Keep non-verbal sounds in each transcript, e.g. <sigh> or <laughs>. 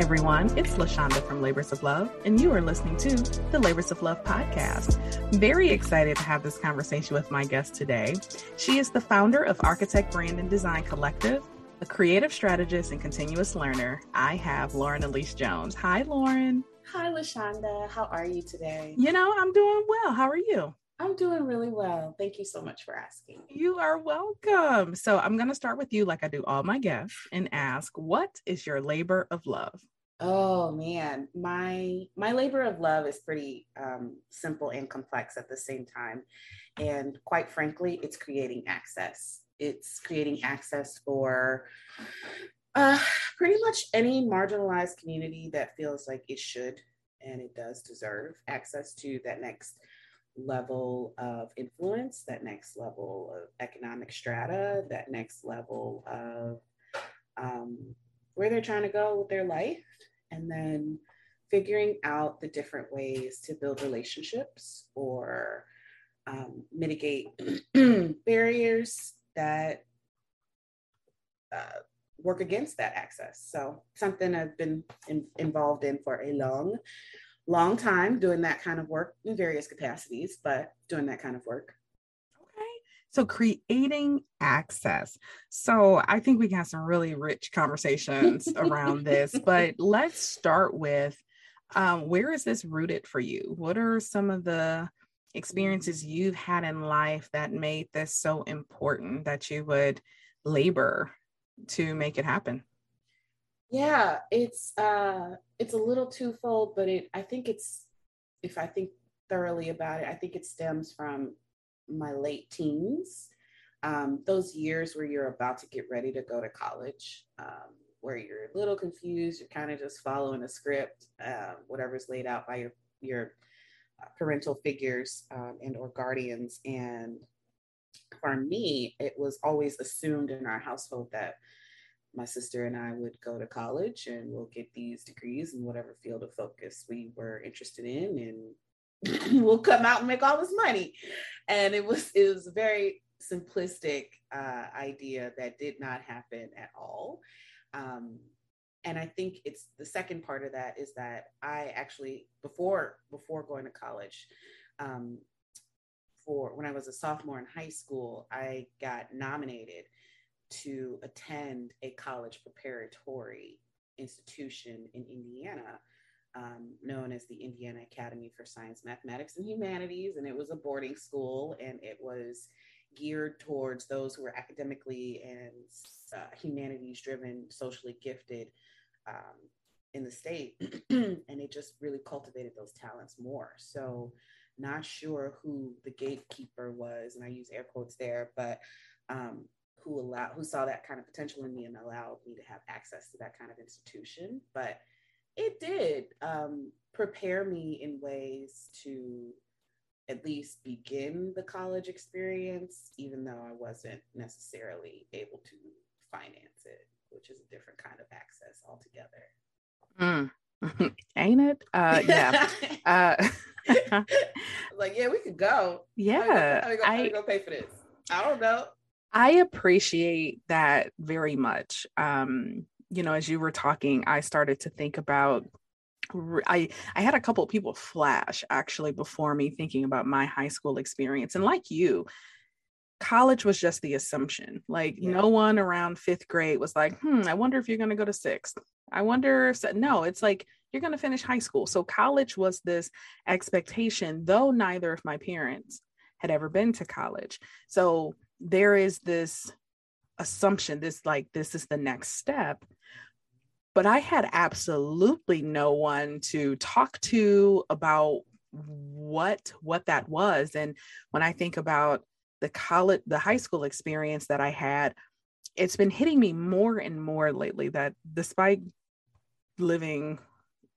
Hey everyone, it's La Shanda from Labors of Love, and you are listening to the Labors of Love podcast. Very excited to have this conversation with my guest today. She is the founder of Architect Brand and Design Collective, a creative strategist and continuous learner. I have Lauren Elyse Jones. Hi, Lauren. Hi, La Shanda. How are you today? You know, I'm doing well. How are you? I'm doing really well. Thank you so much for asking. You are welcome. So, I'm going to start with you, like I do all my guests, and ask what is your labor of love? Oh man, my my labor of love is pretty um, simple and complex at the same time, and quite frankly, it's creating access. It's creating access for uh, pretty much any marginalized community that feels like it should and it does deserve access to that next level of influence, that next level of economic strata, that next level of um, where they're trying to go with their life, and then figuring out the different ways to build relationships or um, mitigate <clears throat> barriers that uh, work against that access. So, something I've been in, involved in for a long long time doing that kind of work in various capacities, but doing that kind of work. Okay. So creating access. So I think we got some really rich conversations <laughs> around this, but let's start with um, where is this rooted for you? What are some of the experiences you've had in life that made this so important that you would labor to make it happen? Yeah, it's uh it's a little twofold, but it I think it's if I think thoroughly about it, I think it stems from my late teens. Um, those years where you're about to get ready to go to college, um, where you're a little confused, you're kind of just following a script, uh, whatever's laid out by your your uh, parental figures um, and or guardians. And for me, it was always assumed in our household that my sister and I would go to college and we'll get these degrees in whatever field of focus we were interested in and <laughs> we'll come out and make all this money. And it was it was a very simplistic uh, idea that did not happen at all. Um, and I think it's the second part of that is that I actually before before going to college, um, for when I was a sophomore in high school, I got nominated to attend a college preparatory institution in Indiana um, known as the Indiana Academy for Science, Mathematics, and Humanities. And it was a boarding school and it was geared towards those who were academically and uh, humanities driven, socially gifted um, in the state. <clears throat> and it just really cultivated those talents more. So, not sure who the gatekeeper was, and I use air quotes there, but um, who allowed who saw that kind of potential in me and allowed me to have access to that kind of institution. But it did um, prepare me in ways to at least begin the college experience even though i wasn't necessarily able to finance it which is a different kind of access altogether. Mm. <laughs> ain't it? Uh yeah. <laughs> Uh <laughs> like yeah we could go. Yeah. how we, how we go pay for this? I don't know I appreciate that very much. Um, you know, as you were talking, I started to think about I I had a couple of people flash actually before me thinking about my high school experience. And like you, college was just the assumption. Like yeah. no one around fifth grade was like, hmm, I wonder if you're gonna go to sixth. I wonder if no, it's like you're gonna finish high school. So college was this expectation, though neither of my parents had ever been to college. So there is this assumption this like this is the next step but i had absolutely no one to talk to about what what that was. And when i think about the college the high school experience that i had it's been hitting me more and more lately that despite living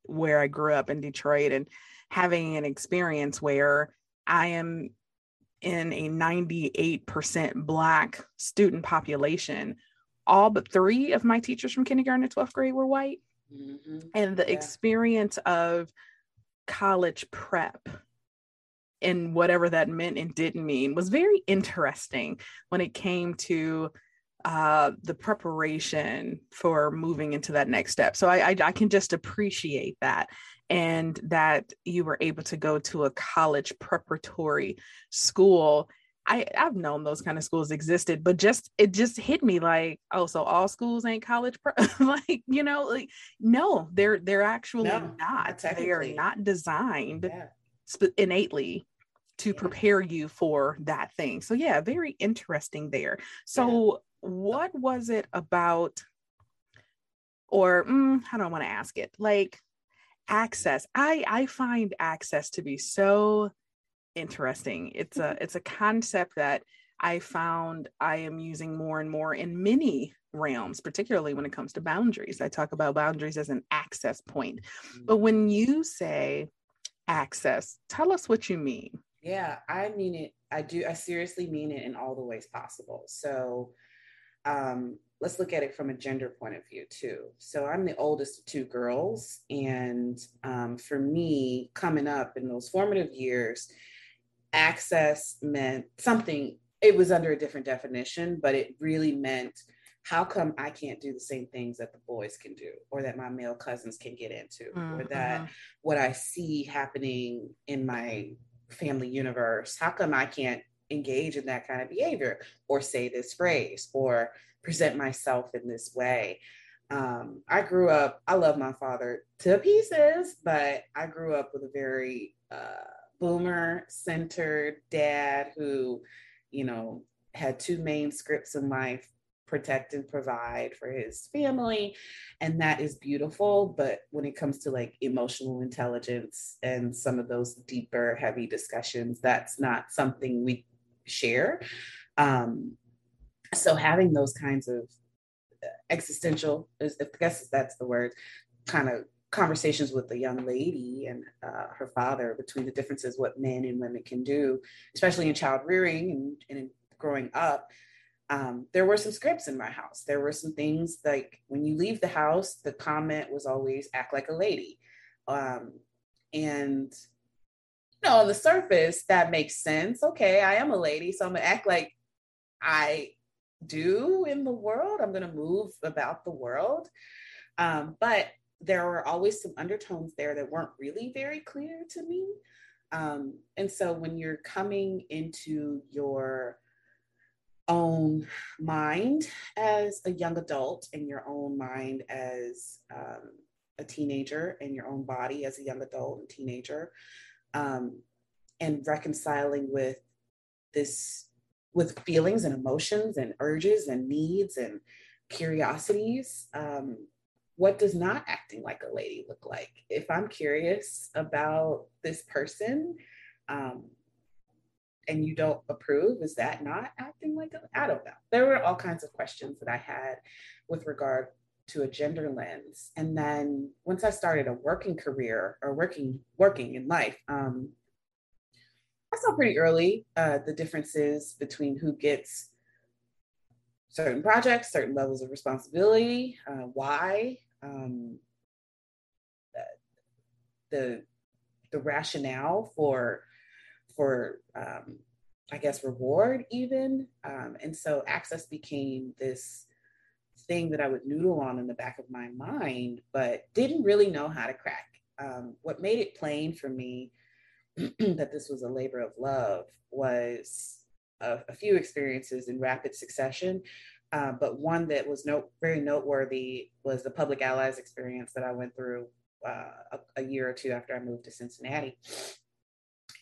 where i grew up in detroit and having an experience where i am in a 98% black student population all but three of my teachers from kindergarten to 12th grade were white mm-hmm. and the yeah. experience of college prep and whatever that meant and didn't mean was very interesting when it came to uh, the preparation for moving into that next step. So I, I, I can just appreciate that and that you were able to go to a college preparatory school. I, I've known those kind of schools existed, but just it just hit me like, oh, so all schools ain't college prep. <laughs> like, you know, like no, they're they're actually no, not. They are not designed yeah. sp- innately to yeah. prepare you for that thing. So yeah, very interesting there. So. What was it about or mm, how do I want to ask it? Like access. I I find access to be so interesting. It's a it's a concept that I found I am using more and more in many realms, particularly when it comes to boundaries. I talk about boundaries as an access point. But when mm-hmm. you say access, tell us what you mean. Yeah, I mean it. I do. I seriously mean it in all the ways possible. So, um, let's look at it from a gender point of view too. So, I'm the oldest of two girls, and um, for me, coming up in those formative years, access meant something. It was under a different definition, but it really meant how come I can't do the same things that the boys can do, or that my male cousins can get into, mm-hmm. or that what I see happening in my family universe how come i can't engage in that kind of behavior or say this phrase or present myself in this way. Um, i grew up i love my father to pieces but i grew up with a very uh, boomer centered dad who you know had two main scripts in life protect and provide for his family and that is beautiful. But when it comes to like emotional intelligence and some of those deeper heavy discussions that's not something we share um so having those kinds of existential is i guess that's the word kind of conversations with the young lady and uh, her father between the differences what men and women can do especially in child rearing and, and in growing up um, there were some scripts in my house. There were some things like when you leave the house, the comment was always act like a lady. Um, and, know, on the surface, that makes sense. Okay, I am a lady, so I'm gonna act like I do in the world. I'm gonna move about the world. Um, but there were always some undertones there that weren't really very clear to me. Um, and so when you're coming into your own mind as a young adult and your own mind as um, a teenager and your own body as a young adult and teenager um, and reconciling with this with feelings and emotions and urges and needs and curiosities um, what does not acting like a lady look like? If i'm curious about this person um, and you don't approve is that not acting like a, i don't know. There were all kinds of questions that i had with regard to a gender lens and then once i started a working career or working working in life um, i saw pretty early uh, the differences between who gets certain projects certain levels of responsibility uh, why um, the the rationale for for um, I guess reward even. Um, and so access became this thing that I would noodle on in the back of my mind, but didn't really know how to crack. Um, what made it plain for me <clears throat> that this was a labor of love was a, a few experiences in rapid succession. Uh, but one that was note, very noteworthy was the public allies experience that I went through uh, a, a year or two after I moved to Cincinnati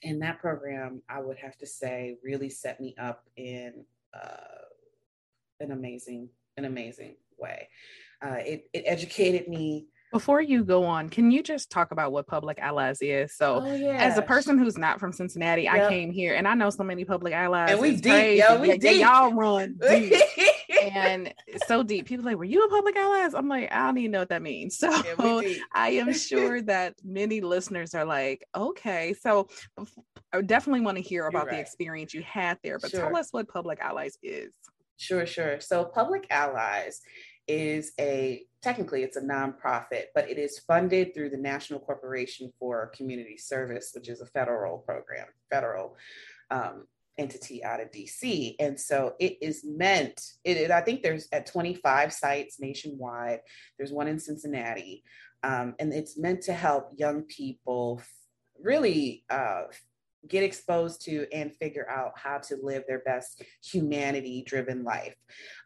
And that program, I would have to say, really set me up in uh, an amazing, an amazing way. Uh, it, it educated me Before you go on, can you just talk about what Public Allies is? So, oh, yeah. as a person who's not from Cincinnati, yep. I came here and I know so many Public Allies. And we deep, yo, we yeah, deep. Yeah, y'all run <laughs> deep. and so deep. People like, were you a Public Allies? I'm like, I don't even know what that means. <laughs> So, yeah, I am <laughs> sure that many listeners are like, okay. So, I definitely want to hear about right. the experience you had there, but sure. tell us what Public Allies is. Sure, sure. So, Public Allies is a technically it's a nonprofit, but it is funded through the National Corporation for Community Service, which is a federal program, federal um, entity out of DC. And so it is meant, it, it, I think there's at 25 sites nationwide, there's one in Cincinnati, um, and it's meant to help young people really uh, get exposed to and figure out how to live their best humanity driven life.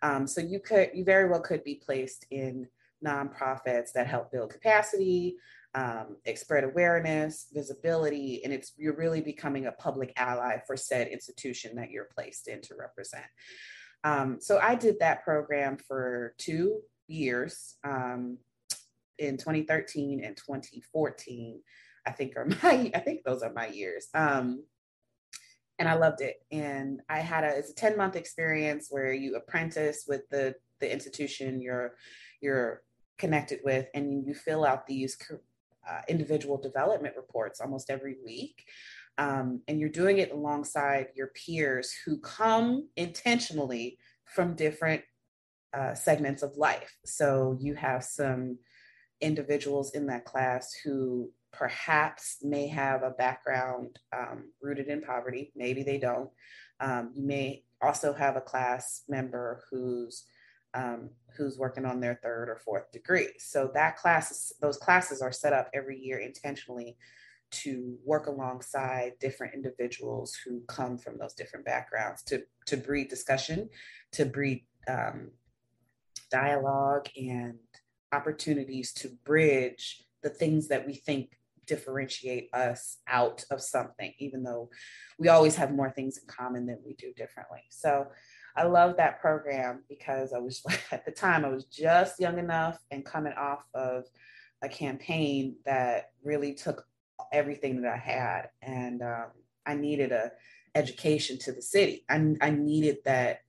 Um, so you could, you very well could be placed in nonprofits that help build capacity, um, spread awareness, visibility, and it's you're really becoming a public ally for said institution that you're placed in to represent. Um, so I did that program for two years um, in 2013 and 2014. I think are <laughs> my I think those are my years. Um, and I loved it. And I had a it's a 10 month experience where you apprentice with the the institution you're you're connected with, and you fill out these uh, individual development reports almost every week. Um, and you're doing it alongside your peers who come intentionally from different uh, segments of life. So you have some individuals in that class who perhaps may have a background um, rooted in poverty. Maybe they don't. Um, you may also have a class member who's um, who's working on their third or fourth degree. So that class, is, those classes are set up every year intentionally to work alongside different individuals who come from those different backgrounds to to breed discussion, to breed um, dialogue and opportunities to bridge the things that we think differentiate us out of something, even though we always have more things in common than we do differently. So I love that program because I was <laughs> at the time I was just young enough and coming off of a campaign that really took everything that I had, and um, I needed a education to the city. I, I needed that.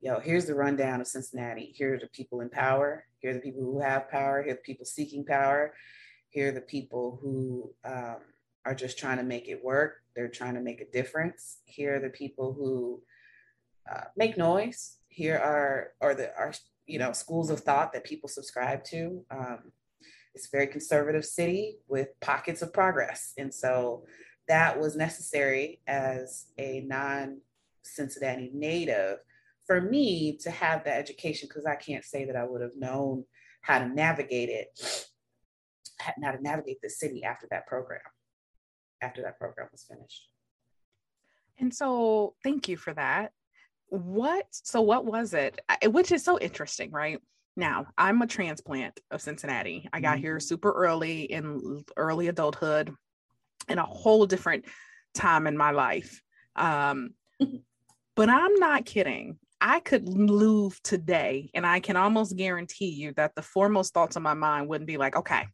You know, here's the rundown of Cincinnati. Here are the people in power. Here are the people who have power. Here are the people seeking power. Here are the people who um, are just trying to make it work. They're trying to make a difference. Here are the people who uh, make noise. Here are are the are you know schools of thought that people subscribe to. Um, it's a very conservative city with pockets of progress, and so that was necessary as a non Cincinnati native for me to have that education because I can't say that I would have known how to navigate it, how to navigate the city after that program, after that program was finished. And so, thank you for that. What so what was it? Which is so interesting right? Now i'm a transplant of cincinnati. I got mm-hmm. here super early in early adulthood in a whole different time in my life. Um but i'm not kidding. I could move today and i can almost guarantee you that the foremost thoughts on my mind wouldn't be like okay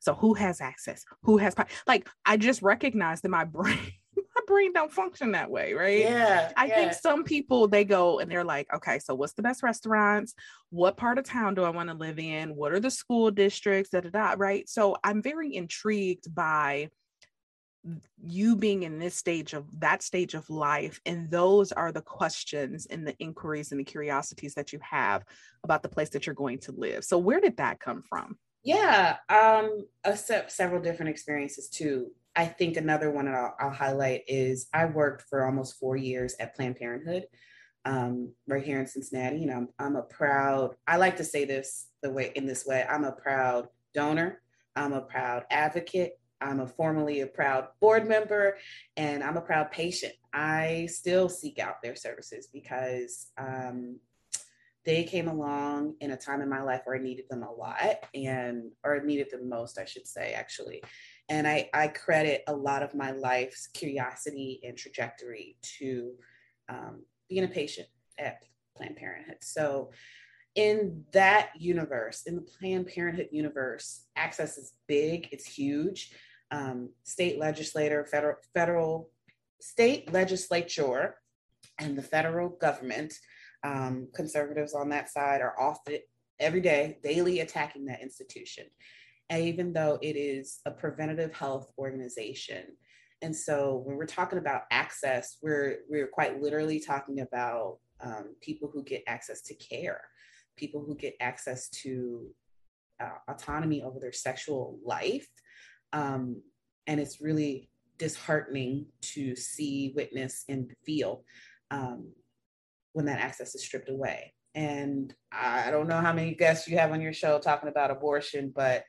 so who has access who has like i just recognized that my <laughs> brain my brain don't function that way, right? Yeah. I yeah. think some people they go and they're like, okay, so what's the best restaurants? What part of town do I want to live in? What are the school districts? Da da da. Right. So I'm very intrigued by you being in this stage of that stage of life and those are the questions and the inquiries and the curiosities that you have about the place that you're going to live so where did that come from yeah um a several different experiences too I think another one I'll, I'll, highlight is I worked for almost four years at Planned Parenthood um, right here in Cincinnati. And I'm, I'm a proud, I like to say this the way in this way, I'm a proud donor. I'm a proud advocate. I'm a formerly a proud board member and I'm a proud patient. I still seek out their services because um, they came along in a time in my life where I needed them a lot and or needed them most, I should say, actually. And I, I credit a lot of my life's curiosity and trajectory to um, being a patient at Planned Parenthood. So, in that universe, in the Planned Parenthood universe, access is big, it's huge. Um, state legislator, federal, federal, state legislature, and the federal government, um, conservatives on that side are often every day, daily attacking that institution. And even though it is a preventative health organization. And so when we're talking about access, we're we're quite literally talking about um, people who get access to care, people who get access to uh, autonomy over their sexual life. Um, and it's really disheartening to see, witness, and feel um, when that access is stripped away. And I don't know how many guests you have on your show talking about abortion, but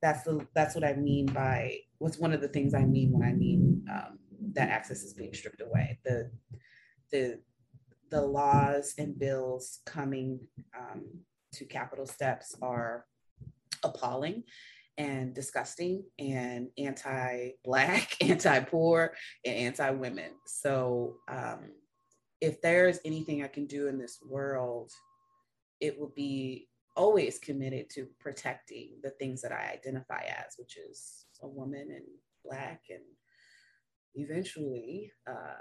that's the that's what I mean by what's one of the things I mean when I mean um, that access is being stripped away. The the the laws and bills coming um, to capital steps are appalling and disgusting and anti-black, <laughs> anti-poor, and anti-women. So um, if there's anything I can do in this world, it will be always committed to protecting the things that I identify as, which is a woman and black and eventually uh,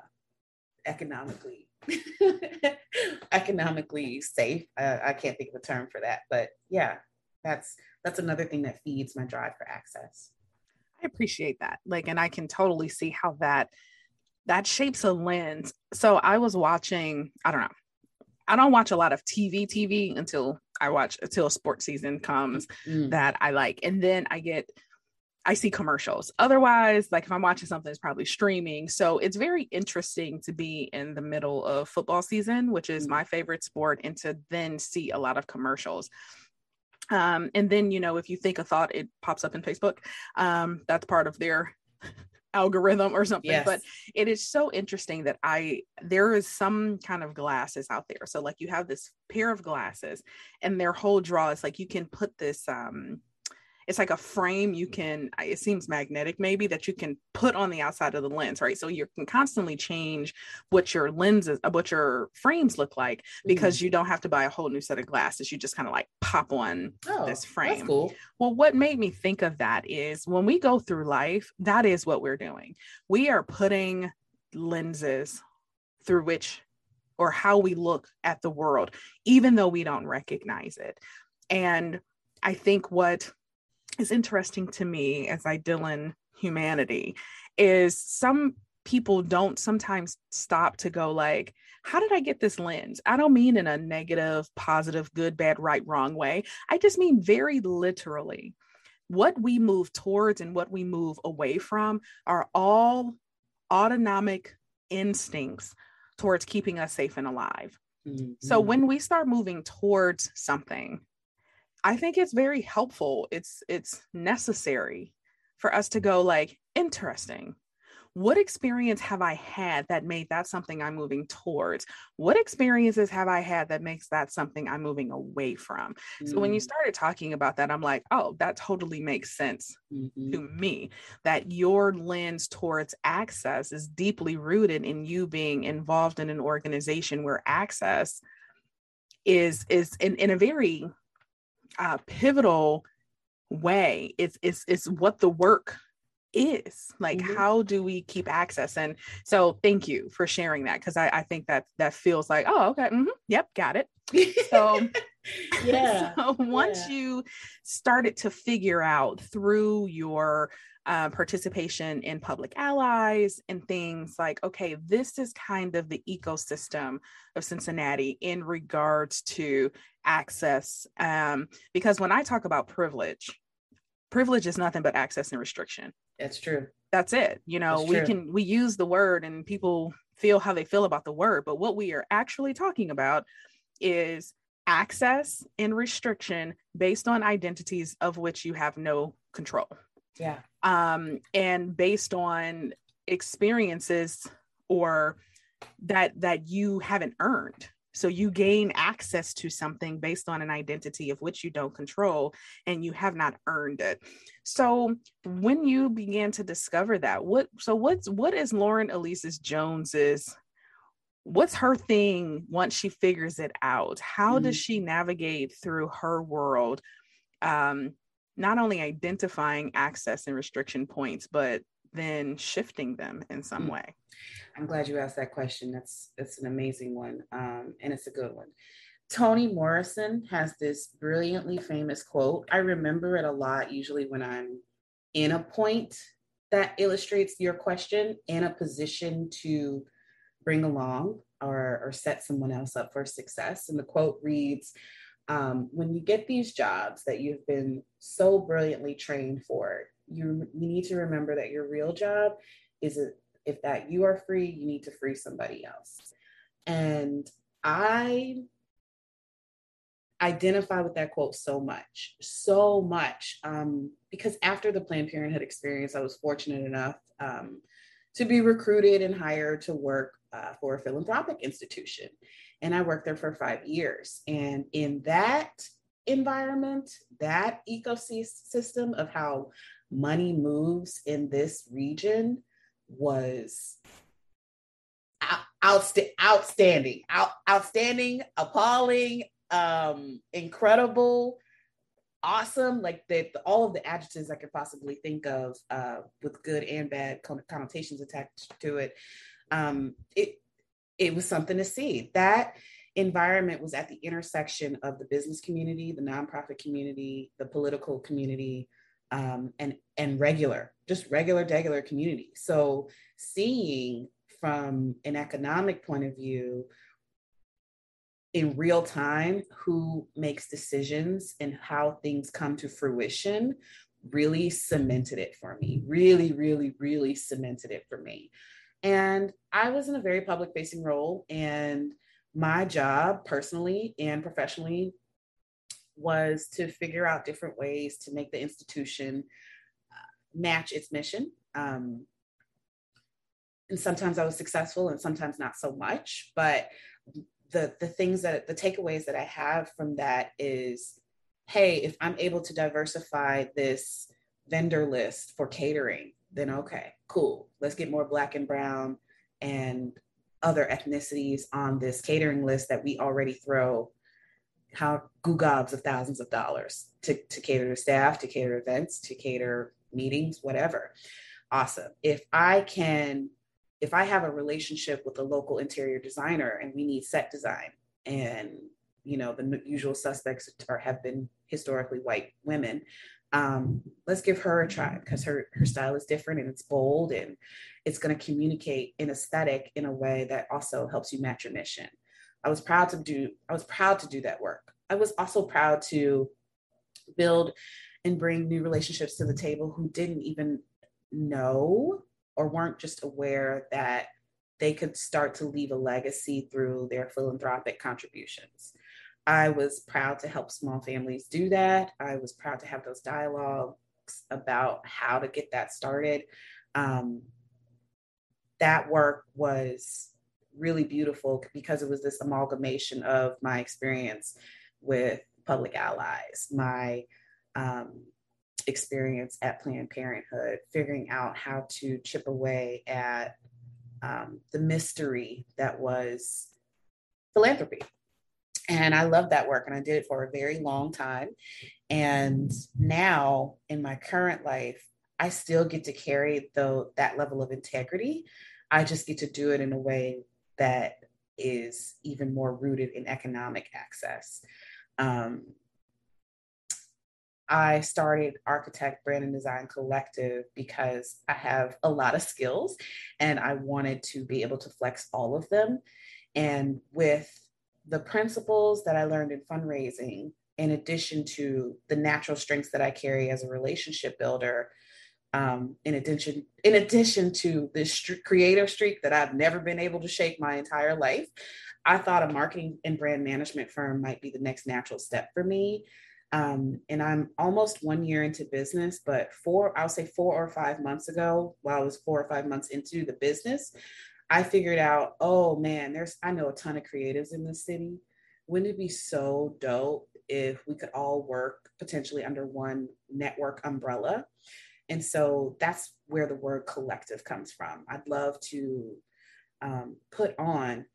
economically <laughs> economically safe. I can't think of a term for that, but yeah, that's that's another thing that feeds my drive for access. I appreciate that. Like, and I can totally see how that that shapes a lens. So I was watching, I don't know, I don't watch a lot of TV TV until I watch until sports season comes mm. that I like. And then I get I see commercials. Otherwise, like if I'm watching something, it's probably streaming. So it's very interesting to be in the middle of football season, which is mm. my favorite sport, and to then see a lot of commercials. Um, and then, you know, if you think a thought, it pops up in Facebook. Um, that's part of their algorithm or something yes. but it is so interesting that i there is some kind of glasses out there so like you have this pair of glasses and their whole draw is like you can put this um it's like a frame you can it seems magnetic maybe that you can put on the outside of the lens right? So you can constantly change what your lenses uh, what your frames look like because mm-hmm. you don't have to buy a whole new set of glasses. You just kind of like pop on oh, this frame cool. well what made me think of that is when we go through life that is what we're doing. We are putting lenses through which or how we look at the world even though we don't recognize it. And I think what is interesting to me as I deal in humanity is some people don't sometimes stop to go like how did i get this lens? I don't mean in a negative positive good bad right wrong way. I just mean very literally. What we move towards and what we move away from are all autonomic instincts towards keeping us safe and alive. Mm-hmm. so when we start moving towards something I think it's very helpful. It's it's necessary for us to go like interesting. What experience have I had that made that something I'm moving towards? What experiences have I had that makes that something I'm moving away from? Mm. So when you mm. started talking about that, I'm like, oh, that totally makes sense mm-hmm. to me. That your lens towards access is deeply rooted in you being involved in an organization where access is is in, in a very uh, pivotal way. It's it's it's what the work is like mm-hmm. how do we keep access and so thank you for sharing that because I, I think that that feels like oh okay mm-hmm, yep got it so <laughs> yeah <laughs> so once yeah. you started to figure out through your uh, participation in public allies and things like okay this is kind of the ecosystem of cincinnati in regards to access um, because when i talk about privilege privilege is nothing but access and restriction. That's true. That's it you know we can we use the word and people feel how they feel about the word but what we are actually talking about is access and restriction based on identities of which you have no control yeah um and based on experiences or that that you haven't earned so you gain access to something based on an identity of which you don't control and you have not earned it. So when you began to discover that, what so what's what is Lauren Elyse Jones's what's her thing once she figures it out how mm-hmm. does she navigate through her world um, not only identifying access and restriction points but then shifting them in some mm-hmm. way i'm glad you asked that question that's that's an amazing one um, and it's a good one toni morrison has this brilliantly famous quote i remember it a lot usually when i'm in a point that illustrates your question in a position to bring along or, or set someone else up for success. And the quote reads um, When you get these jobs that you've been so brilliantly trained for, you, you need to remember that your real job is a, if that you are free, you need to free somebody else. And I identify with that quote so much, so much. Um, because after the Planned Parenthood experience, I was fortunate enough um, to be recruited and hired to work uh, for a philanthropic institution. And I worked there for five years. And in that environment, that ecosystem of how money moves in this region was outst- outstanding, out- outstanding, appalling, um, incredible, awesome, like the, all of the adjectives I could possibly think of uh, with good and bad connotations attached to it. Um, it it was something to see. That environment was at the intersection of the business community, the nonprofit community, the political community, um, and and regular, just regular, regular community. So seeing from an economic point of view in real time who makes decisions and how things come to fruition really cemented it for me really really really cemented it for me and i was in a very public facing role and my job personally and professionally was to figure out different ways to make the institution uh, match its mission. Um, and sometimes i was successful and sometimes not so much but the the things that the takeaways that I have from that is, hey, if I'm able to diversify this vendor list for catering, then mm-hmm. okay, cool. Let's get more black and brown and other ethnicities on this catering list that we already throw how gobs of thousands of dollars to, to cater to staff, to cater events, to cater meetings, whatever. Awesome. If I can if I have a relationship with a local interior designer and we need set design and you know the usual suspects are have been historically white women um, let's give her a try because her her style is different and it's bold and it's going to communicate in aesthetic in a way that also helps you match your mission i was proud to do i was proud to do that work i was also proud to build and bring new relationships to the table who didn't even know or weren't just aware that they could start to leave a legacy through their philanthropic contributions. I was proud to help small families do that. I was proud to have those dialogues about how to get that started. Um, that work was really beautiful because it was this amalgamation of my experience with public allies, my um, experience at Planned Parenthood, figuring out how to chip away at um, the mystery that was philanthropy. And I love that work, and I did it for a very long time. And now, in my current life, I still get to carry though that level of integrity. I just get to do it in a way that is even more rooted in economic access. Um, I started Architect Brand and Design Collective because I have a lot of skills and I wanted to be able to flex all of them. And with the principles that I learned in fundraising, in addition to the natural strengths that I carry as a relationship builder, um, in addition in addition to this st- creative streak that I've never been able to shake my entire life, I thought a marketing and brand management firm might be the next natural step for me. Um, and I'm almost one year into business, but four, I'll say four or five months ago, while I was four or five months into the business, I figured out, oh man, there's, I know a ton of creatives in this city. Wouldn't it be so dope if we could all work potentially under one network umbrella? And so that's where the word collective comes from. I'd love to um, put on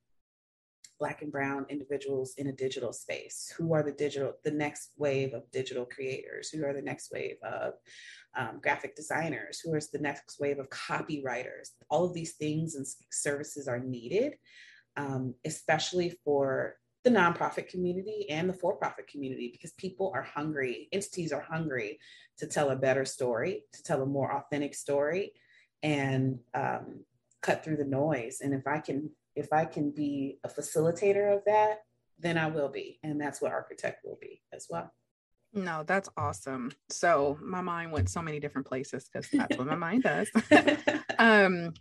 black and brown individuals in a digital space? Who are the digital the next wave of digital creators? Who are the next wave of um, graphic designers? Who is the next wave of copywriters? All of these things and services are needed um, especially for the nonprofit community and the for-profit community because people are hungry entities are hungry to tell a better story to tell a more authentic story and um, cut through the noise. And if i can if i can be a facilitator of that then i will be and that's what architect will be as well no, that's awesome. So my mind went so many different places because that's what my mind does. <laughs> um,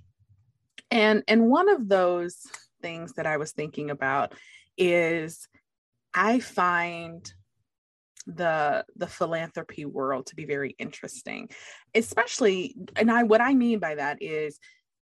and and one of those things that I was thinking about is I find the the philanthropy world to be very interesting especially and i what i mean by that is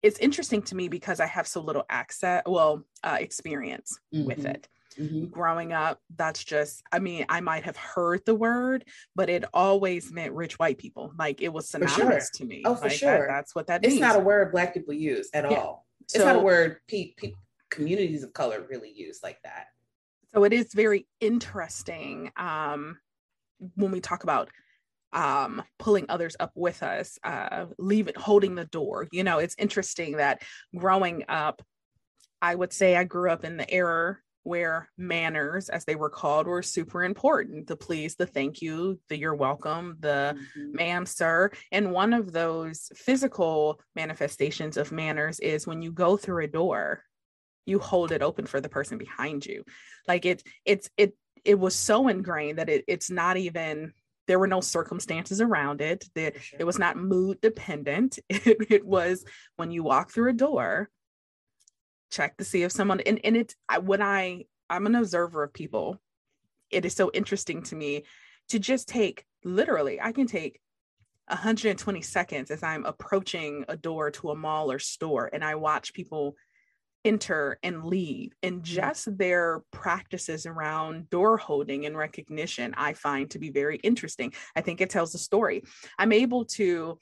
it's interesting to me because i have so little access well uh, experience mm-hmm. with it mm-hmm. growing up that's just i mean i might have heard the word but it always meant rich white people like it was synonymous sure. to me oh for like, sure that, that's what that it's means. not a word black people use at yeah. all it's so, not a word pe- pe- communities of color really use like that so it is very interesting um, when we talk about um, pulling others up with us, uh, leave it, holding the door. You know, it's interesting that growing up, I would say I grew up in the era where manners, as they were called, were super important. The please, the thank you, the you're welcome, the mm-hmm. ma'am, sir. And one of those physical manifestations of manners is when you go through a door, you hold it open for the person behind you. Like it, it's it it was so ingrained that it, it's not even there were no circumstances around it. That it was not mood dependent. <laughs> It, it, was when you walk through a door check to see if someone and, and it I, when i i'm an observer of people it is so interesting to me to just take literally i can take 120 seconds as i'm approaching a door to a mall or store and i watch people enter and leave and mm. just their practices around door holding and recognition i find to be very interesting. I think it tells a story. I'm able to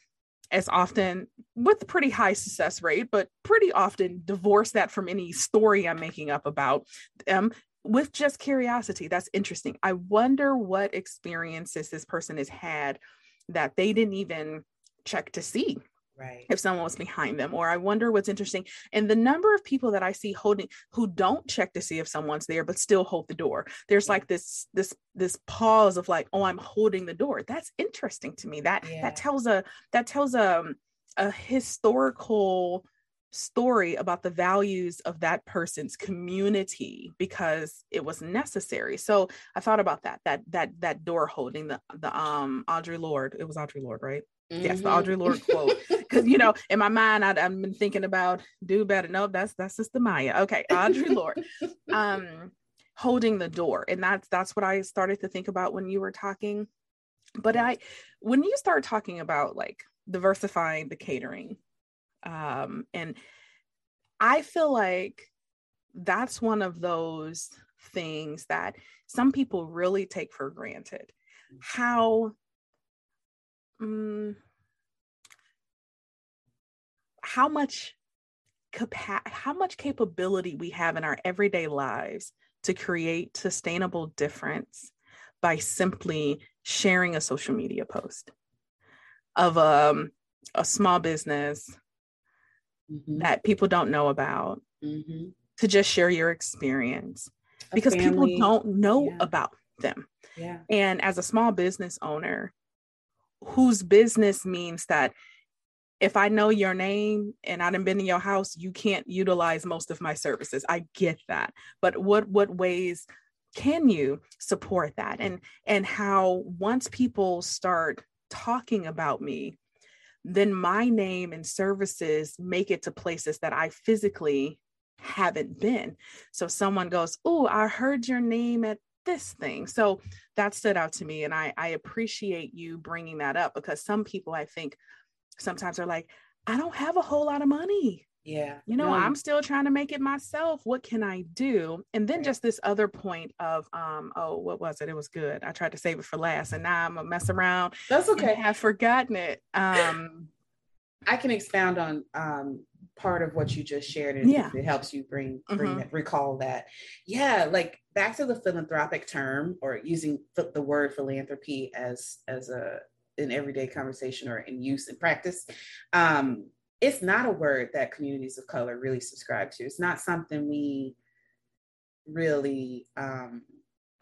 as often with pretty high success rate but pretty often divorce that from any story i'm making up about them with just curiosity. That's interesting. I wonder what experiences this person has had that they didn't even check to see right if someone was behind them or i wonder what's interesting and the number of people that i see holding who don't check to see if someone's there but still hold the door there's like this this this pause of like oh i'm holding the door that's interesting to me that yeah. that tells a that tells a um, a historical story about the values of that person's community because it was necessary. So I thought about that that that that door holding the the um Audre Lorde. It was Audre Lorde, right? Mm-hmm. Yes, the mm-hmm. Audre Lorde quote. <laughs> Because you know, in my mind, i have been thinking about do better. No, that's that's Sister Maya. Okay, Audre Lorde, <laughs> um, holding the door, and that's that's what I started to think about when you were talking. But I, when you start talking about like diversifying the catering, um, and I feel like that's one of those things that some people really take for granted. How um, how much capa- how much capability we have in our everyday lives to create sustainable difference by simply sharing a social media post of um, a small business mm-hmm. that people don't know about mm-hmm. to just share your experience a because family. people don't know yeah. about them. Yeah. And as a small business owner, whose business means that if I know your name and I have been in your house, you can't utilize most of my services. I get that. But what what ways can you support that? And and how once people start talking about me, then my name and services make it to places that I physically haven't been. So someone goes, Oh, I heard your name at this thing. So that stood out to me. And I, I appreciate you bringing that up because some people I think sometimes are like, I don't have a whole lot of money. Yeah. You know, no. I'm still trying to make it myself. What can I do? And then right. just this other point of um, oh, what was it? It was good. I tried to save it for last and now I'm a mess around. That's okay. I have forgotten it. Um <laughs> I can expound on um part of what you just shared and yeah. it helps you bring bring mm-hmm. that, recall that yeah like back to the philanthropic term or using the word philanthropy as as a an everyday conversation or in use and practice um it's not a word that communities of color really subscribe to it's not something we really um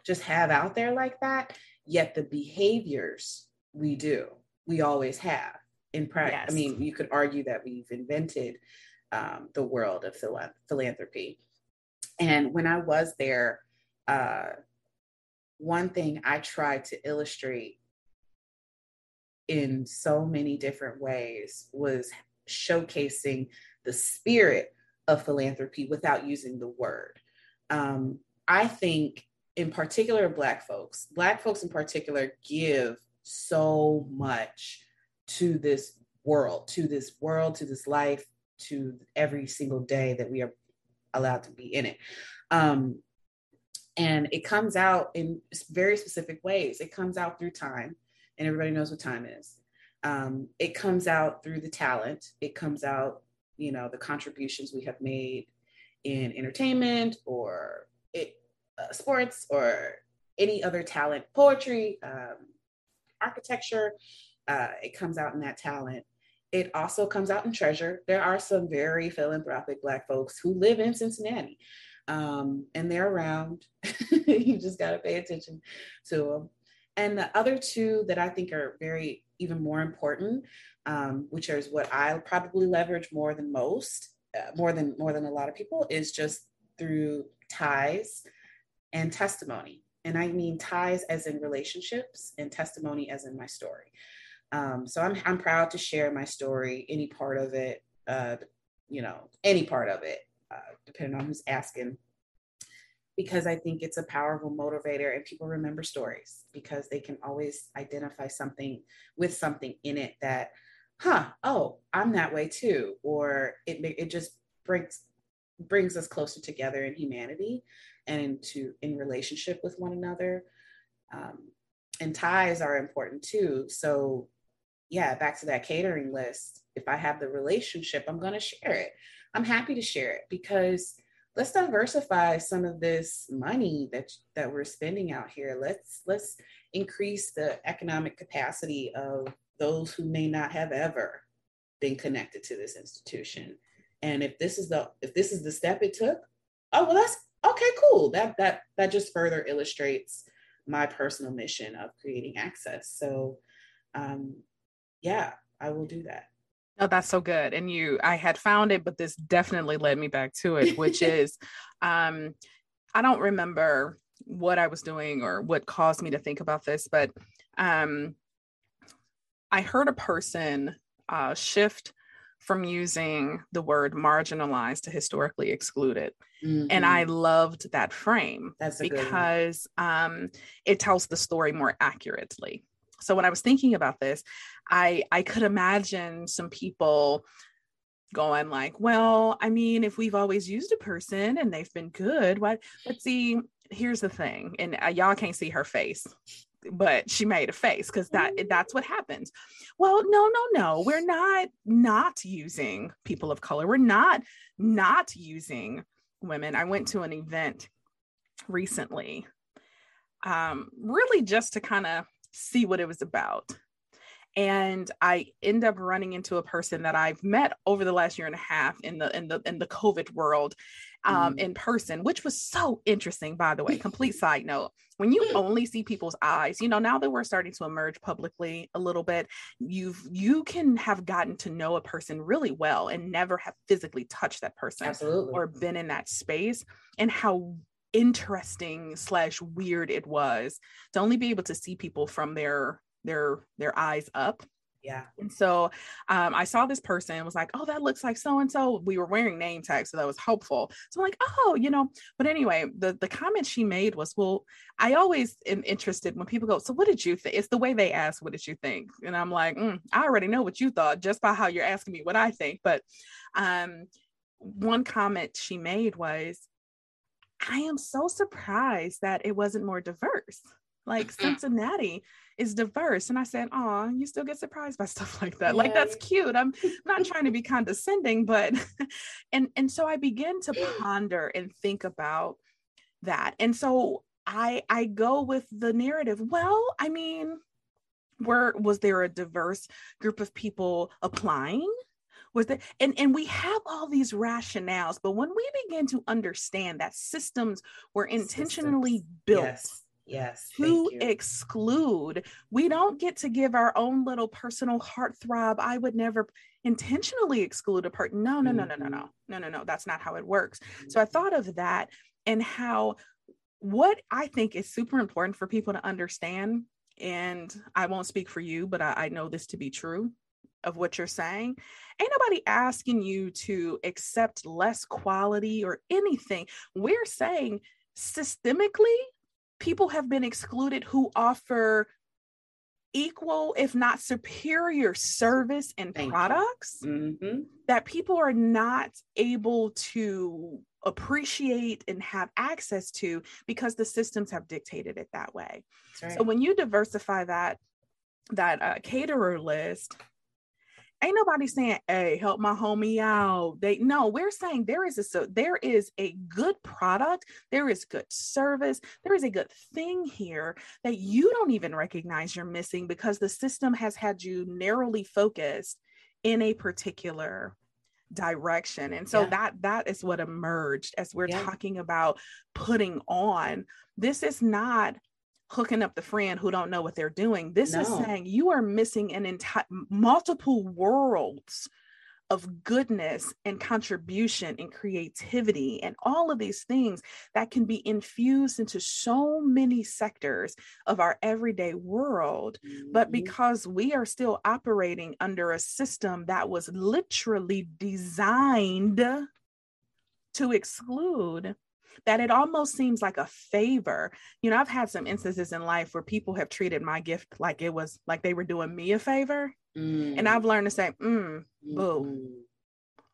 just have out there like that yet the behaviors we do we always have in practice yes. i mean you could argue that we've invented um, the world of phil- philanthropy and when i was there uh, one thing i tried to illustrate in so many different ways was showcasing the spirit of philanthropy without using the word um, i think in particular black folks black folks in particular give so much to this world to this world to this life to every single day that we are allowed to be in it. Um, and it comes out in very specific ways. It comes out through time and everybody knows what time is. Um, it comes out through the talent. It comes out you know the contributions we have made in entertainment or it, uh, sports or any other talent, poetry, um, architecture. Uh, it comes out in that talent. It also comes out in treasure. There are some very philanthropic Black folks who live in Cincinnati um, and they're around. <laughs> you just got to pay attention to them. And the other two that I think are very, even more important, um, which is what I probably leverage more than most, uh, more than more than a lot of people, is just through ties and testimony. And I mean ties as in relationships and testimony as in my story. Um, so I'm, I'm proud to share my story, any part of it, uh, you know, any part of it, uh, depending on who's asking, because I think it's a powerful motivator and people remember stories because they can always identify something with something in it that, huh, oh, I'm that way too. Or it, it just brings brings us closer together in humanity and into in relationship with one another. Um, and ties are important too. So yeah back to that catering list if i have the relationship i'm going to share it. I'm happy to share it because let's diversify some of this money that that we're spending out here. Let's let's increase the economic capacity of those who may not have ever been connected to this institution. And if this is the if this is the step it took oh well that's okay cool. That that that just further illustrates my personal mission of creating access. So um yeah i will do that Oh, that's so good. And you, I had found it, but this definitely led me back to it, which <laughs> is, um, I don't remember what I was doing or what caused me to think about this, but um, I heard a person uh, shift from using the word marginalized to historically excluded. Mm-hmm. And I loved that frame That's because um, it tells the story more accurately. So when I was thinking about this, I I could imagine some people going like, well, I mean, if we've always used a person and they've been good, what? let's see, here's the thing, and uh, y'all can't see her face but she made a face because that that's what happens. Well no no no we're not not using people of color. We're not not using women. I went to an event recently um really just to kind of see what it was about and I end up running into a person that I've met over the last year and a half in the in the in the COVID world um, mm. in person, which was so interesting, by the way. Complete side note. When you only see people's eyes, you know, now that we're starting to emerge publicly a little bit, you've you can have gotten to know a person really well and never have physically touched that person Absolutely. or been in that space and how interesting slash weird it was to only be able to see people from their their their eyes up yeah. And so um, I saw this person was like, oh, that looks like so and so. We were wearing name tags, so that was helpful. So I'm like, oh, you know, but anyway, the, the comment she made was, well, I always am interested when people go, so what did you think? It's the way they ask, what did you think? And I'm like, mm, I already know what you thought just by how you're asking me what I think. But um, one comment she made was, I am so surprised that it wasn't more diverse Like <clears throat> Cincinnati is diverse. And I said, Oh, you still get surprised by <laughs> stuff like that. Like that's cute. I'm not <laughs> trying to be condescending, but <laughs> and and so I begin to ponder and think about that. And so I I go with the narrative. Well, I mean, were was there a diverse group of people applying? Was that and and we have all these rationales but when we begin to understand that systems were intentionally systems. built yes yes to exclude we don't get to give our own little personal heartthrob i would never intentionally exclude a person no no no no no mm-hmm. no no no no that's not how it works. So i mm-hmm. thought of that and how what i think is super important for people to understand and i won't speak for you but I, I know this to be true of what you're saying ain't nobody asking you to accept less quality or anything we're saying systemically people have been excluded who offer equal, if not superior, service and Thank products mm-hmm. that people are not able to appreciate and have access to because the systems have dictated it that way. Right. So when you diversify that that uh, caterer list, ain't nobody saying, "Hey, help my homie out." They no, we're saying there is a so there is a good product, there is good service, there is a good thing here that you don't even recognize you're missing because the system has had you narrowly focused in a particular direction and so yeah. that that is what emerged as we're yeah. talking about putting on this is not hooking up the friend who don't know what they're doing. This no. is saying you are missing an entire multiple worlds of goodness and contribution and creativity and all of these things that can be infused into so many sectors of our everyday world. Mm-hmm. But because we are still operating under a system that was literally designed to exclude, that it almost seems like a favor. You know, I've had some instances in life where people have treated my gift like it was like they were doing me a favor. Mm. And I've learned to say, mm, boo. Mm-hmm.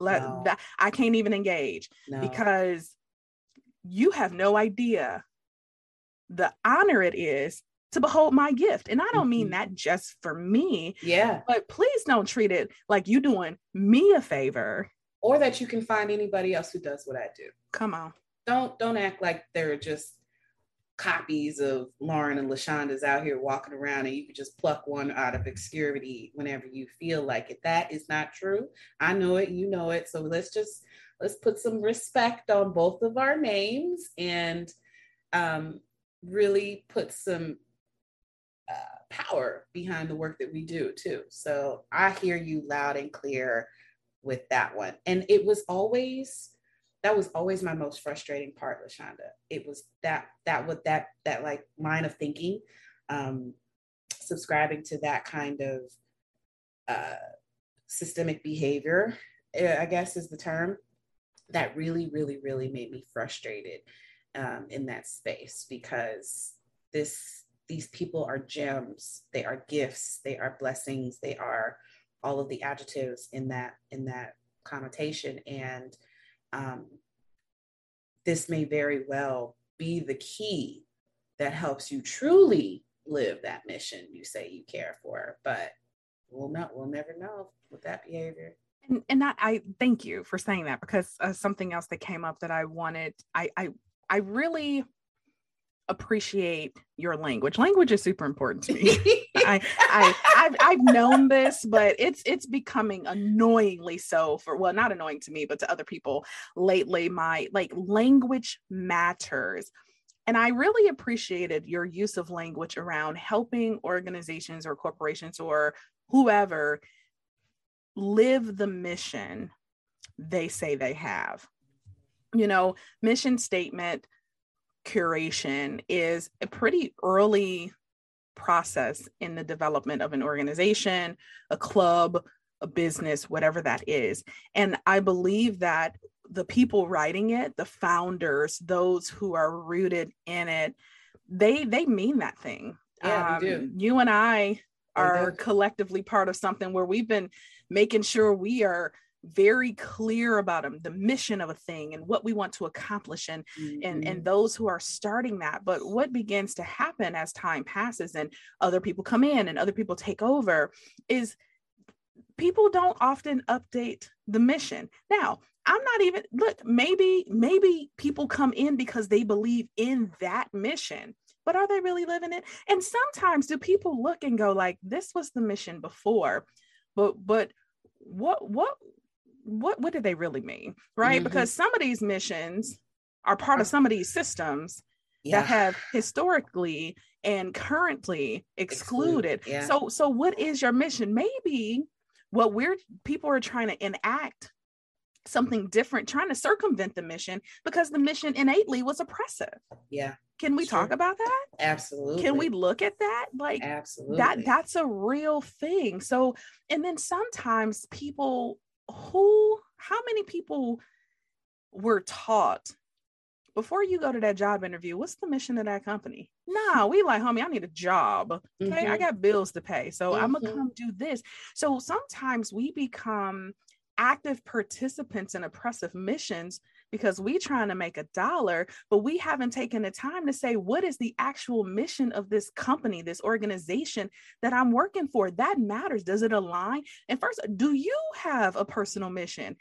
Let no. that I can't even engage no. because you have no idea the honor it is to behold my gift. And I don't mean mm-hmm. that just for me. Yeah. But please don't treat it like you doing me a favor. Or that you can find anybody else who does what I do. Come on don't don't act like they're just copies of Lauren and La Shanda's out here walking around and you can just pluck one out of obscurity whenever you feel like it. That is not true. I know it, you know it. So let's just let's put some respect on both of our names and um, really put some uh, power behind the work that we do too. So I hear you loud and clear with that one. And it was always that was always my most frustrating part, La Shanda. It was that that with that that like line of thinking, um, subscribing to that kind of uh, systemic behavior, eh, I guess is the term, that really, really, really made me frustrated um, in that space because this these people are gems, they are gifts, they are blessings, they are all of the adjectives in that in that connotation. And um, this may very well be the key that helps you truly live that mission you say you care for. But we'll not, we'll never know with that behavior. And, and that, I thank you for saying that because uh, something else that came up that I wanted, I, I, I really appreciate your language. Language is super important to me. <laughs> I, I I've, I've known this, but it's it's becoming annoyingly so for well, not annoying to me, but to other people lately. My like language matters. And I really appreciated your use of language around helping organizations or corporations or whoever live the mission they say they have. You know, mission statement curation is a pretty early process in the development of an organization, a club, a business, whatever that is. And I believe that the people writing it, the founders, those who are rooted in it, they they mean that thing. Yeah, um, do. You and I are collectively part of something where we've been making sure we are very clear about them, the mission of a thing and what we want to accomplish and mm-hmm. and and those who are starting that. But what begins to happen as time passes and other people come in and other people take over is people don't often update the mission. Now i'm not even look maybe maybe people come in because they believe in that mission but are they really living it? And sometimes do people look and go like this was the mission before but but what what what what do they really mean right? Mm-hmm. because some of these missions are part of some of these systems yeah. that have historically and currently excluded Exclude, yeah. so so what is your mission? Maybe what we're people are trying to enact something different trying to circumvent the mission because the mission innately was oppressive. Yeah can we sure. talk about that? Absolutely can we look at that? Like absolutely. that that's a real thing. So and then sometimes people who how many people were taught before you go to that job interview what's the mission of that company nah we like homie i need a job okay mm-hmm. i got bills to pay so mm-hmm. i'm gonna come do this so sometimes we become active participants in oppressive missions because we trying to make a dollar but we haven't taken the time to say what is the actual mission of this company this organization that i'm working for? That matters. Does it align? And first do you have a personal mission?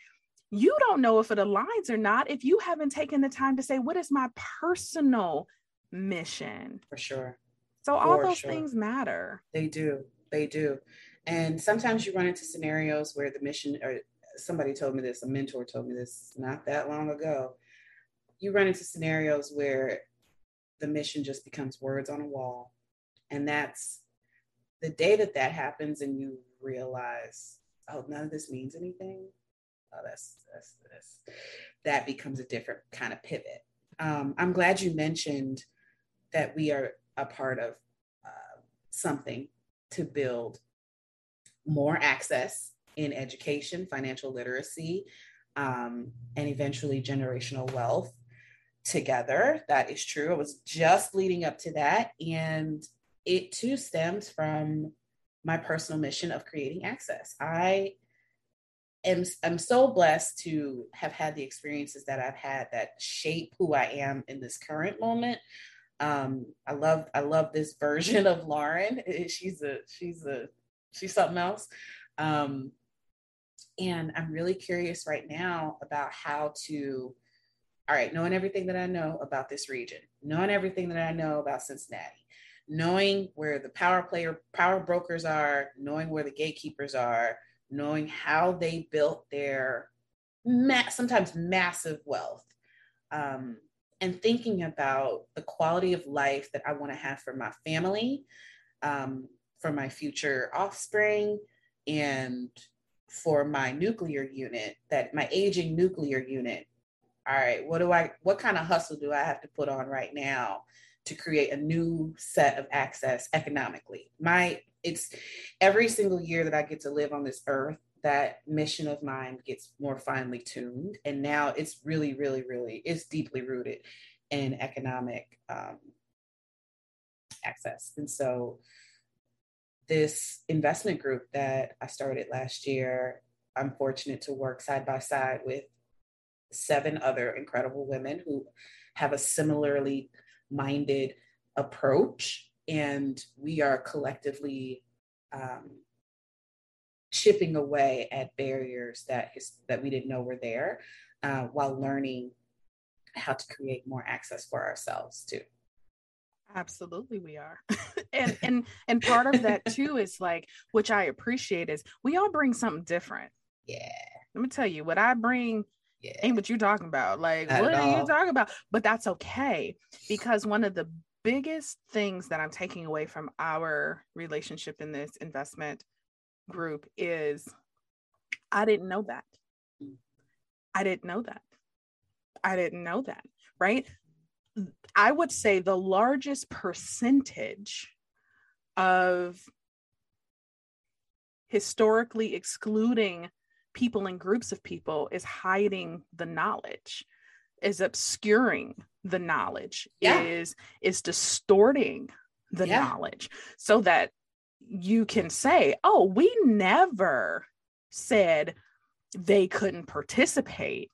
You don't know if it aligns or not if you haven't taken the time to say what is my personal mission? For sure. So all those sure. things matter. They do. They do. And sometimes you run into scenarios where the mission or somebody told me this, a mentor told me this not that long ago. You run into scenarios where the mission just becomes words on a wall. And that's the day that that happens and you realize, oh, none of this means anything. Oh, that's, that's, that's that becomes a different kind of pivot. Um, I'm glad you mentioned that we are a part of uh, something to build more access in education, financial literacy, um, and eventually generational wealth together. That is true. I was just leading up to that. And it too stems from my personal mission of creating access. I am I'm so blessed to have had the experiences that I've had that shape who I am in this current moment. Um, I love I love this version of Lauren. <laughs> She's a she's a she's something else. Um, and I'm really curious right now about how to, all right, knowing everything that I know about this region, knowing everything that I know about Cincinnati, knowing where the power player, power brokers are, knowing where the gatekeepers are, knowing how they built their ma- sometimes massive wealth. Um, and thinking about the quality of life that I want to have for my family, um, for my future offspring, and for my nuclear unit, that my aging nuclear unit. All right, what do I what kind of hustle do I have to put on right now to create a new set of access economically? My it's every single year that I get to live on this earth, that mission of mine gets more finely tuned. And now it's really, really, really, it's deeply rooted in economic um, access. And so this investment group that I started last year, I'm fortunate to work side by side with seven other incredible women who have a similarly minded approach. And we are collectively um, chipping away at barriers that, that we didn't know were there uh, while learning how to create more access for ourselves too. Absolutely we are. <laughs> and and and part of that too is like which I appreciate is we all bring something different. Yeah. Let me tell you what I bring yeah. ain't what you're talking about. Like Not what are you talking about? But that's okay because one of the biggest things that I'm taking away from our relationship in this investment group is I didn't know that. I didn't know that. I didn't know that, right? I would say the largest percentage of historically excluding people and groups of people is hiding the knowledge is obscuring the knowledge yeah. is is distorting the yeah. knowledge so that you can say oh we never said they couldn't participate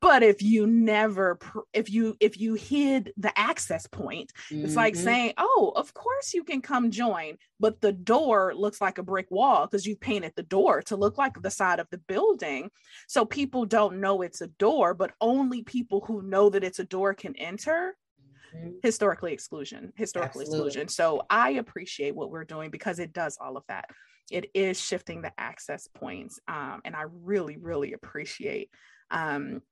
but if you never if you if you hid the access point mm-hmm. it's like mm-hmm. saying oh of course you can come join but the door looks like a brick wall because you painted the door to look like the side of the building so people don't know it's a door but only people who know that it's a door can enter mm-hmm. historically exclusion historical Absolutely. exclusion so i appreciate what we're doing because it does all of that it is shifting the access points um, and i really really appreciate um,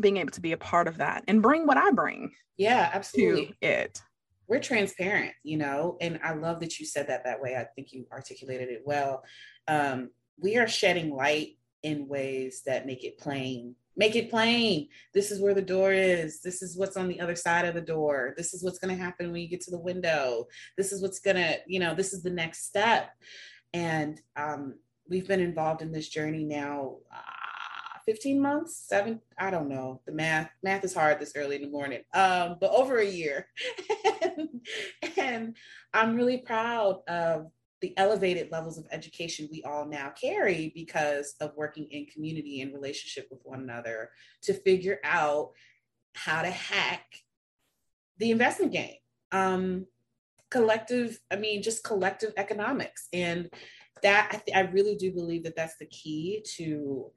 being able to be a part of that and bring what I bring. Yeah, absolutely. it. We're transparent, you know, and I love that you said that that way. I think you articulated it well. Um, we are shedding light in ways that make it plain. Make it plain. This is where the door is. This is what's on the other side of the door. This is what's going to happen when you get to the window. This is what's going to, you know, this is the next step. And um, we've been involved in this journey now. Uh, 15 months, seven, I don't know. The math, math is hard this early in the morning. Um, but over a year. and, <laughs> and I'm really proud of the elevated levels of education we all now carry because of working in community and relationship with one another to figure out how to hack the investment game. Um, collective, I mean, just collective economics. And that I, th- I really do believe that that's the key to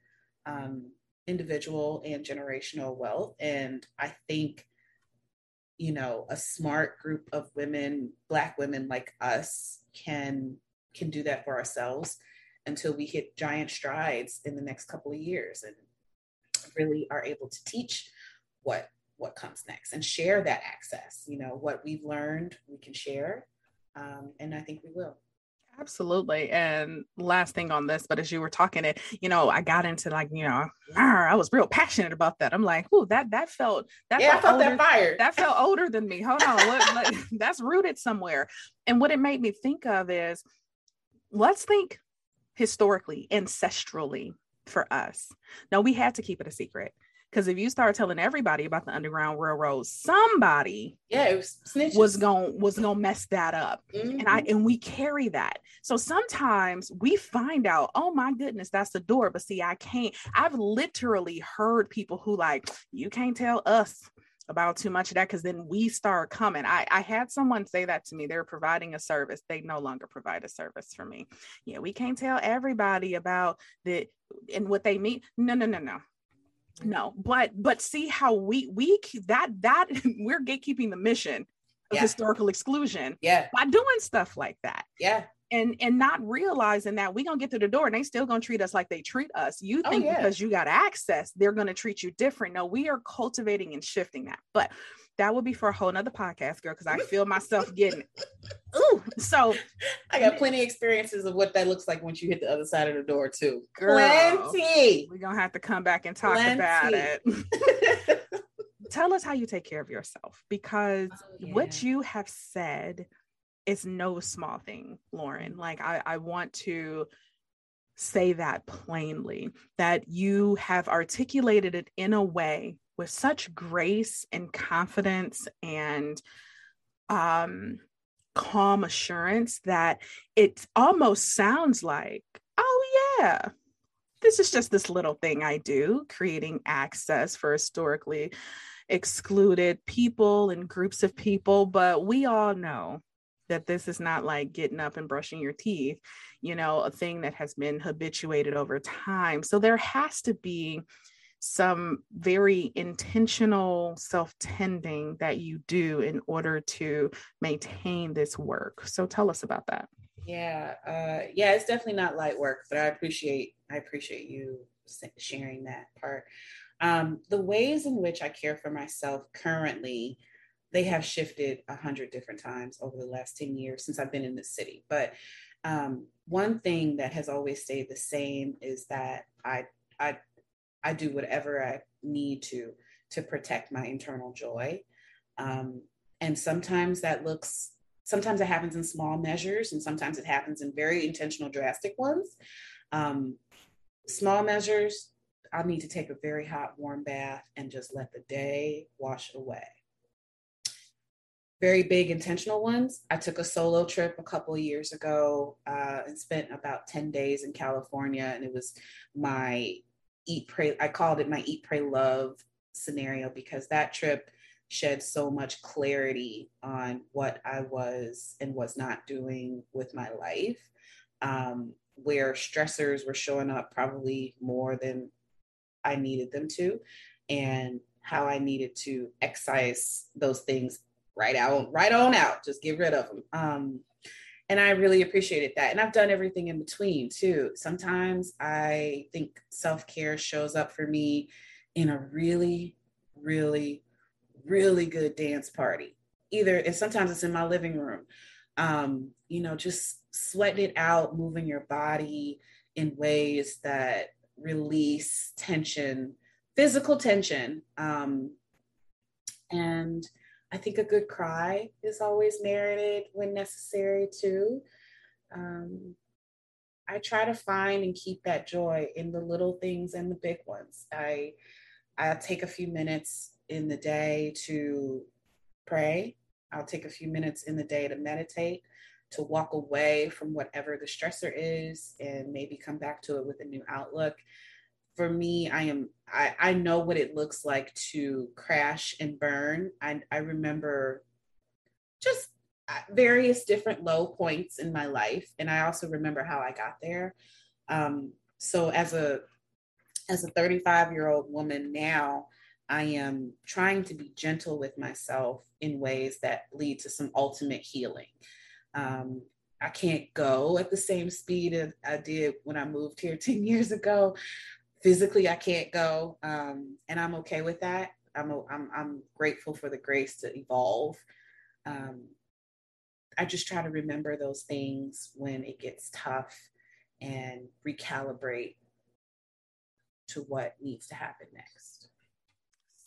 um, individual and generational wealth. And I think, you know, a smart group of women, Black women like us, can can do that for ourselves until we hit giant strides in the next couple of years and really are able to teach what what comes next and share that access. You know what we've learned we can share um, and i think we will Absolutely. And last thing on this, but as you were talking it, you know, I got into like, you know, I was real passionate about that. I'm like, oh, that that felt that yeah, felt, I felt older, that fire. That felt <laughs> older than me. Hold on, what, <laughs> that's rooted somewhere. And what it made me think of is, let's think historically, ancestrally for us. Now we had to keep it a secret. Because if you start telling everybody about the Underground Railroad, somebody yeah, was, was going was gonna mess that up. Mm-hmm. And I mm-hmm. and we carry that. So sometimes we find out, oh my goodness, that's the door. But see, I can't. I've literally heard people who like, you can't tell us about too much of that because then we start coming. I, I had someone say that to me. They're providing a service. They no longer provide a service for me. Yeah, we can't tell everybody about the and what they mean. No, no, no, no no but but see how we we that that <laughs> we're gatekeeping the mission of yeah. historical exclusion yeah. by doing stuff like that. Yeah. And and not realizing that we're gonna get through the door and they still gonna treat us like they treat us. You oh, think oh, yeah. because you got access they're gonna treat you different. No we are cultivating and shifting that. But that would be for a whole nother podcast, girl, because I feel myself getting <laughs> ooh. So I got plenty of experiences of what that looks like once you hit the other side of the door, too. Girl, plenty. We're gonna have to come back and talk plenty. about it. <laughs> Tell us how you take care of yourself because oh, yeah. what you have said is no small thing, Lauren. Like I, I want to say that plainly that you have articulated it in a way with such grace and confidence and um, calm assurance that it almost sounds like, oh, yeah, this is just this little thing I do, creating access for historically excluded people and groups of people. But we all know that this is not like getting up and brushing your teeth, you know, a thing that has been habituated over time. So there has to be some very intentional self tending that you do in order to maintain this work. So tell us about that. Yeah, uh, yeah, it's definitely not light work, but I appreciate I appreciate you sharing that part. Um, the ways in which I care for myself currently, they have shifted a hundred different times over the last ten years since I've been in the city. But um, one thing that has always stayed the same is that I I I do whatever I need to to protect my internal joy. Um, and sometimes that looks, sometimes it happens in small measures, and sometimes it happens in very intentional, drastic ones. Um, small measures, I need to take a very hot, warm bath and just let the day wash it away. Very big intentional ones. I took a solo trip a couple of years ago uh, and spent about 10 days in California, and it was my eat, pray. I called it my eat, pray, love scenario because that trip shed so much clarity on what I was and was not doing with my life, um, where stressors were showing up probably more than I needed them to, and how I needed to excise those things right out, right on out, just get rid of them. Um, and I really appreciated that. And I've done everything in between too. Sometimes I think self care shows up for me in a really, really, really good dance party. Either, and sometimes it's in my living room. Um, you know, just sweating it out, moving your body in ways that release tension, physical tension. Um, and I think a good cry is always merited when necessary too. Um, I try to find and keep that joy in the little things and the big ones. I I take a few minutes in the day to pray. I'll take a few minutes in the day to meditate, to walk away from whatever the stressor is and maybe come back to it with a new outlook for me, I am I, I know what it looks like to crash and burn. I, I remember just uh, various different low points in my life, and I also remember how I got there. Um, so as a as a 35 year old woman now, I am trying to be gentle with myself in ways that lead to some ultimate healing. Um, I can't go at the same speed as I did when I moved here <laughs> 10 years ago physically I can't go, um, and I'm okay with that. I'm, a, I'm I'm grateful for the grace to evolve. Um, I just try to remember those things when it gets tough and recalibrate to what needs to happen next.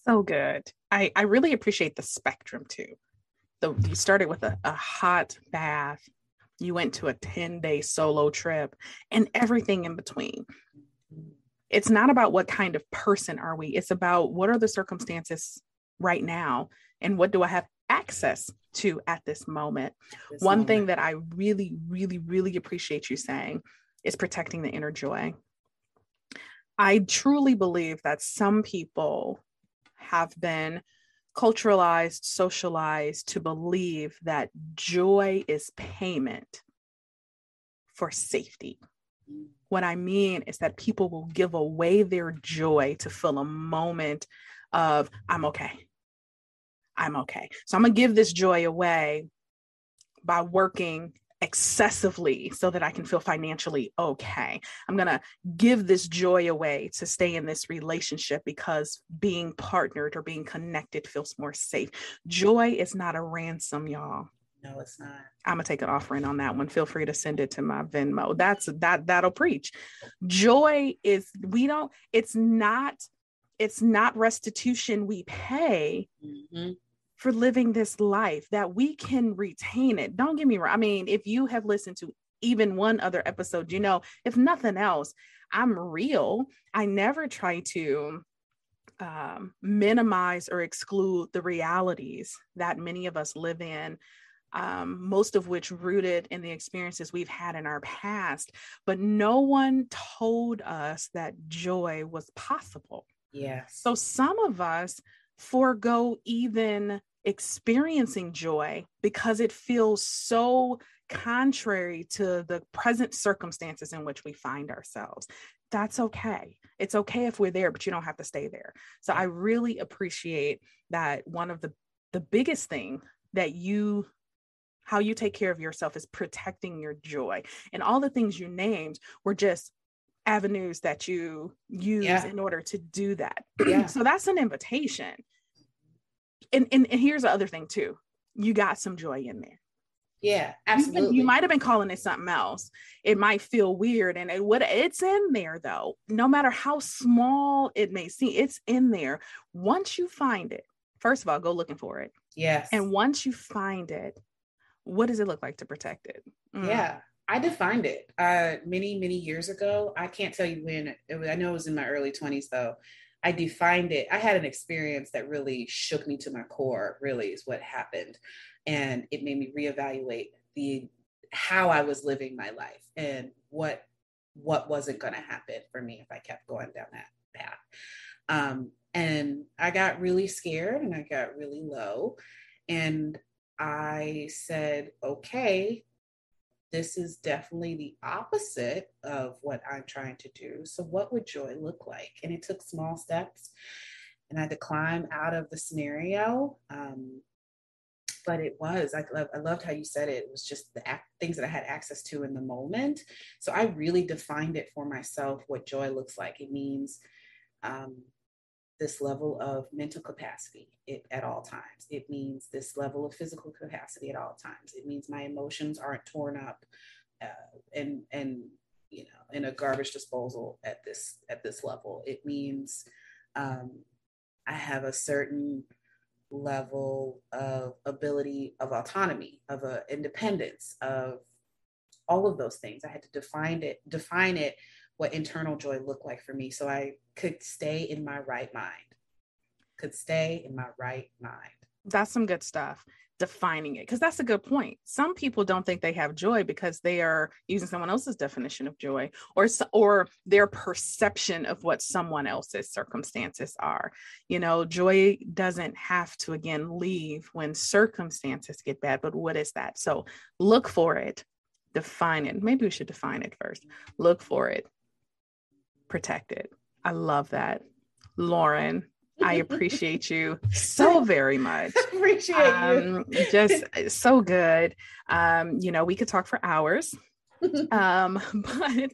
So good. I, I really appreciate the spectrum too. The, you started with a, a hot bath, you went to a 10 day solo trip, and everything in between it's not about what kind of person are we it's about what are the circumstances right now and what do i have access to at this moment this one moment. thing that i really really really appreciate you saying is protecting the inner joy i truly believe that some people have been culturalized socialized to believe that joy is payment for safety. What I mean is that people will give away their joy to fill a moment of, I'm okay. I'm okay. So I'm going to give this joy away by working excessively so that I can feel financially okay. I'm going to give this joy away to stay in this relationship because being partnered or being connected feels more safe. Joy is not a ransom, y'all. No, it's not. I'm gonna take an offering on that one. Feel free to send it to my Venmo. That's that that'll preach. Joy is we don't, it's not, it's not restitution we pay mm-hmm. for living this life that we can retain it. Don't get me wrong. I mean, if you have listened to even one other episode, you know, if nothing else, I'm real. I never try to um, minimize or exclude the realities that many of us live in um, most of which rooted in the experiences we've had in our past. But no one told us that joy was possible. Yes. So some of us forego even experiencing joy because it feels so contrary to the present circumstances in which we find ourselves. That's okay. It's okay if we're there, but you don't have to stay there. So I really appreciate that one of the the biggest thing that you how you take care of yourself is protecting your joy. And all the things you named were just avenues that you use yeah. in order to do that. <clears throat> Yeah. so that's an invitation. And, and, and here's the other thing too. You got some joy in there. Yeah, absolutely. You, you might have been calling it something else. It might feel weird, and it what it's in there though. No matter how small it may seem, it's in there. Once you find it, first of all, go looking for it. Yes. And once you find it, what does it look like to protect it? Mm. Yeah, I defined it uh, many, many years ago. I can't tell you when. Was, I know it was in my early 20s, though. I defined it. I had an experience that really shook me to my core, really, is what happened. And it made me reevaluate the how I was living my life and what what wasn't going to happen for me if I kept going down that path. Um, and I got really scared and I got really low. And I said, okay, this is definitely the opposite of what I'm trying to do. So, what would joy look like? And it took small steps. And I had to climb out of the scenario. Um, but it was, I, love, I loved how you said it. It was just the things that I had access to in the moment. So, I really defined it for myself what joy looks like. It means um, this level of mental capacity it, at all times. It means this level of physical capacity at all times. It means my emotions aren't torn up uh, and and you know in a garbage disposal at this at this level. It means um, I have a certain level of ability of autonomy of uh, independence of all of those things. I had to define it define it what internal joy looked like for me so I could stay in my right mind. Could stay in my right mind. That's some good stuff. Defining it, because that's a good point. Some people don't think they have joy because they are using someone else's definition of joy, or or their perception of what someone else's circumstances are. You know, joy doesn't have to again leave when circumstances get bad. But what is that? So look for it, define it. Maybe we should define it first. Look for it, protected. I love that. Lauren, I appreciate you <laughs> so very much. <laughs> appreciate um, you. just uh, so good. Um, you know, we could talk for hours. <laughs> um, but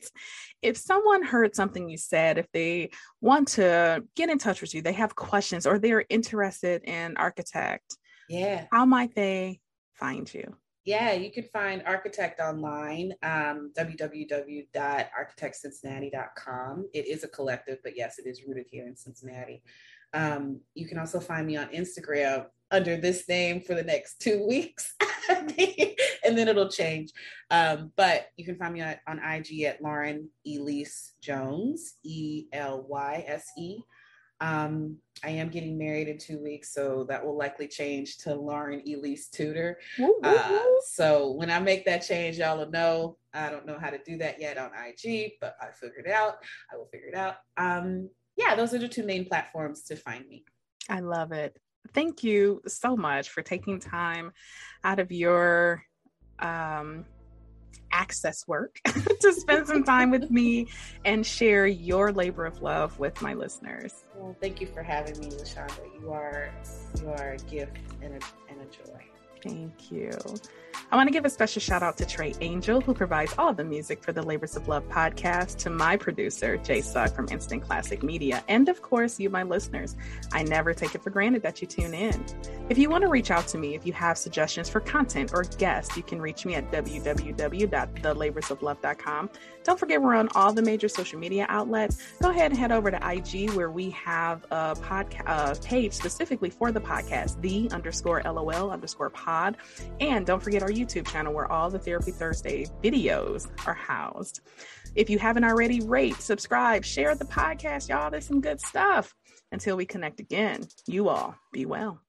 if someone heard something you said, if they want to get in touch with you, they have questions or they're interested in architect, yeah, how might they find you? Yeah, you can find Architect online, um, www.architectcincinnati.com. It is a collective, but yes, it is rooted here in Cincinnati. Um, you can also find me on Instagram under this name for the next two <laughs> weeks, <laughs> and then it'll change. Um, but you can find me on, on IG at Lauren Elyse Jones, E L Y S E. Um, I am getting married in two weeks, so that will likely change to Lauren Elyse Tudor. Uh, so when I make that change, y'all will know. I don't know how to do that yet on IG, but I figured it out. I will figure it out. Um, yeah, those are the two main platforms to find me. I love it. Thank you so much for taking time out of your um, access work <laughs> to spend some time with me and share your labor of love with my listeners. Well, thank you for having me, La Shanda. You are you are a gift and a, and a joy. Thank you. I want to give a special shout out to Trey Angel, who provides all the music for the Labors of Love podcast, to my producer, Jay Suck from Instant Classic Media, and of course, you, my listeners. I never take it for granted that you tune in. If you want to reach out to me, if you have suggestions for content or guests, you can reach me at www.thelaborsoflove.com. Don't forget, we're on all the major social media outlets. Go ahead and head over to IG where we have a podcast page specifically for the podcast, the underscore LOL underscore pod. And don't forget our YouTube channel where all the Therapy Thursday videos are housed. If you haven't already, rate, subscribe, share the podcast, y'all. There's some good stuff. Until we connect again, you all be well.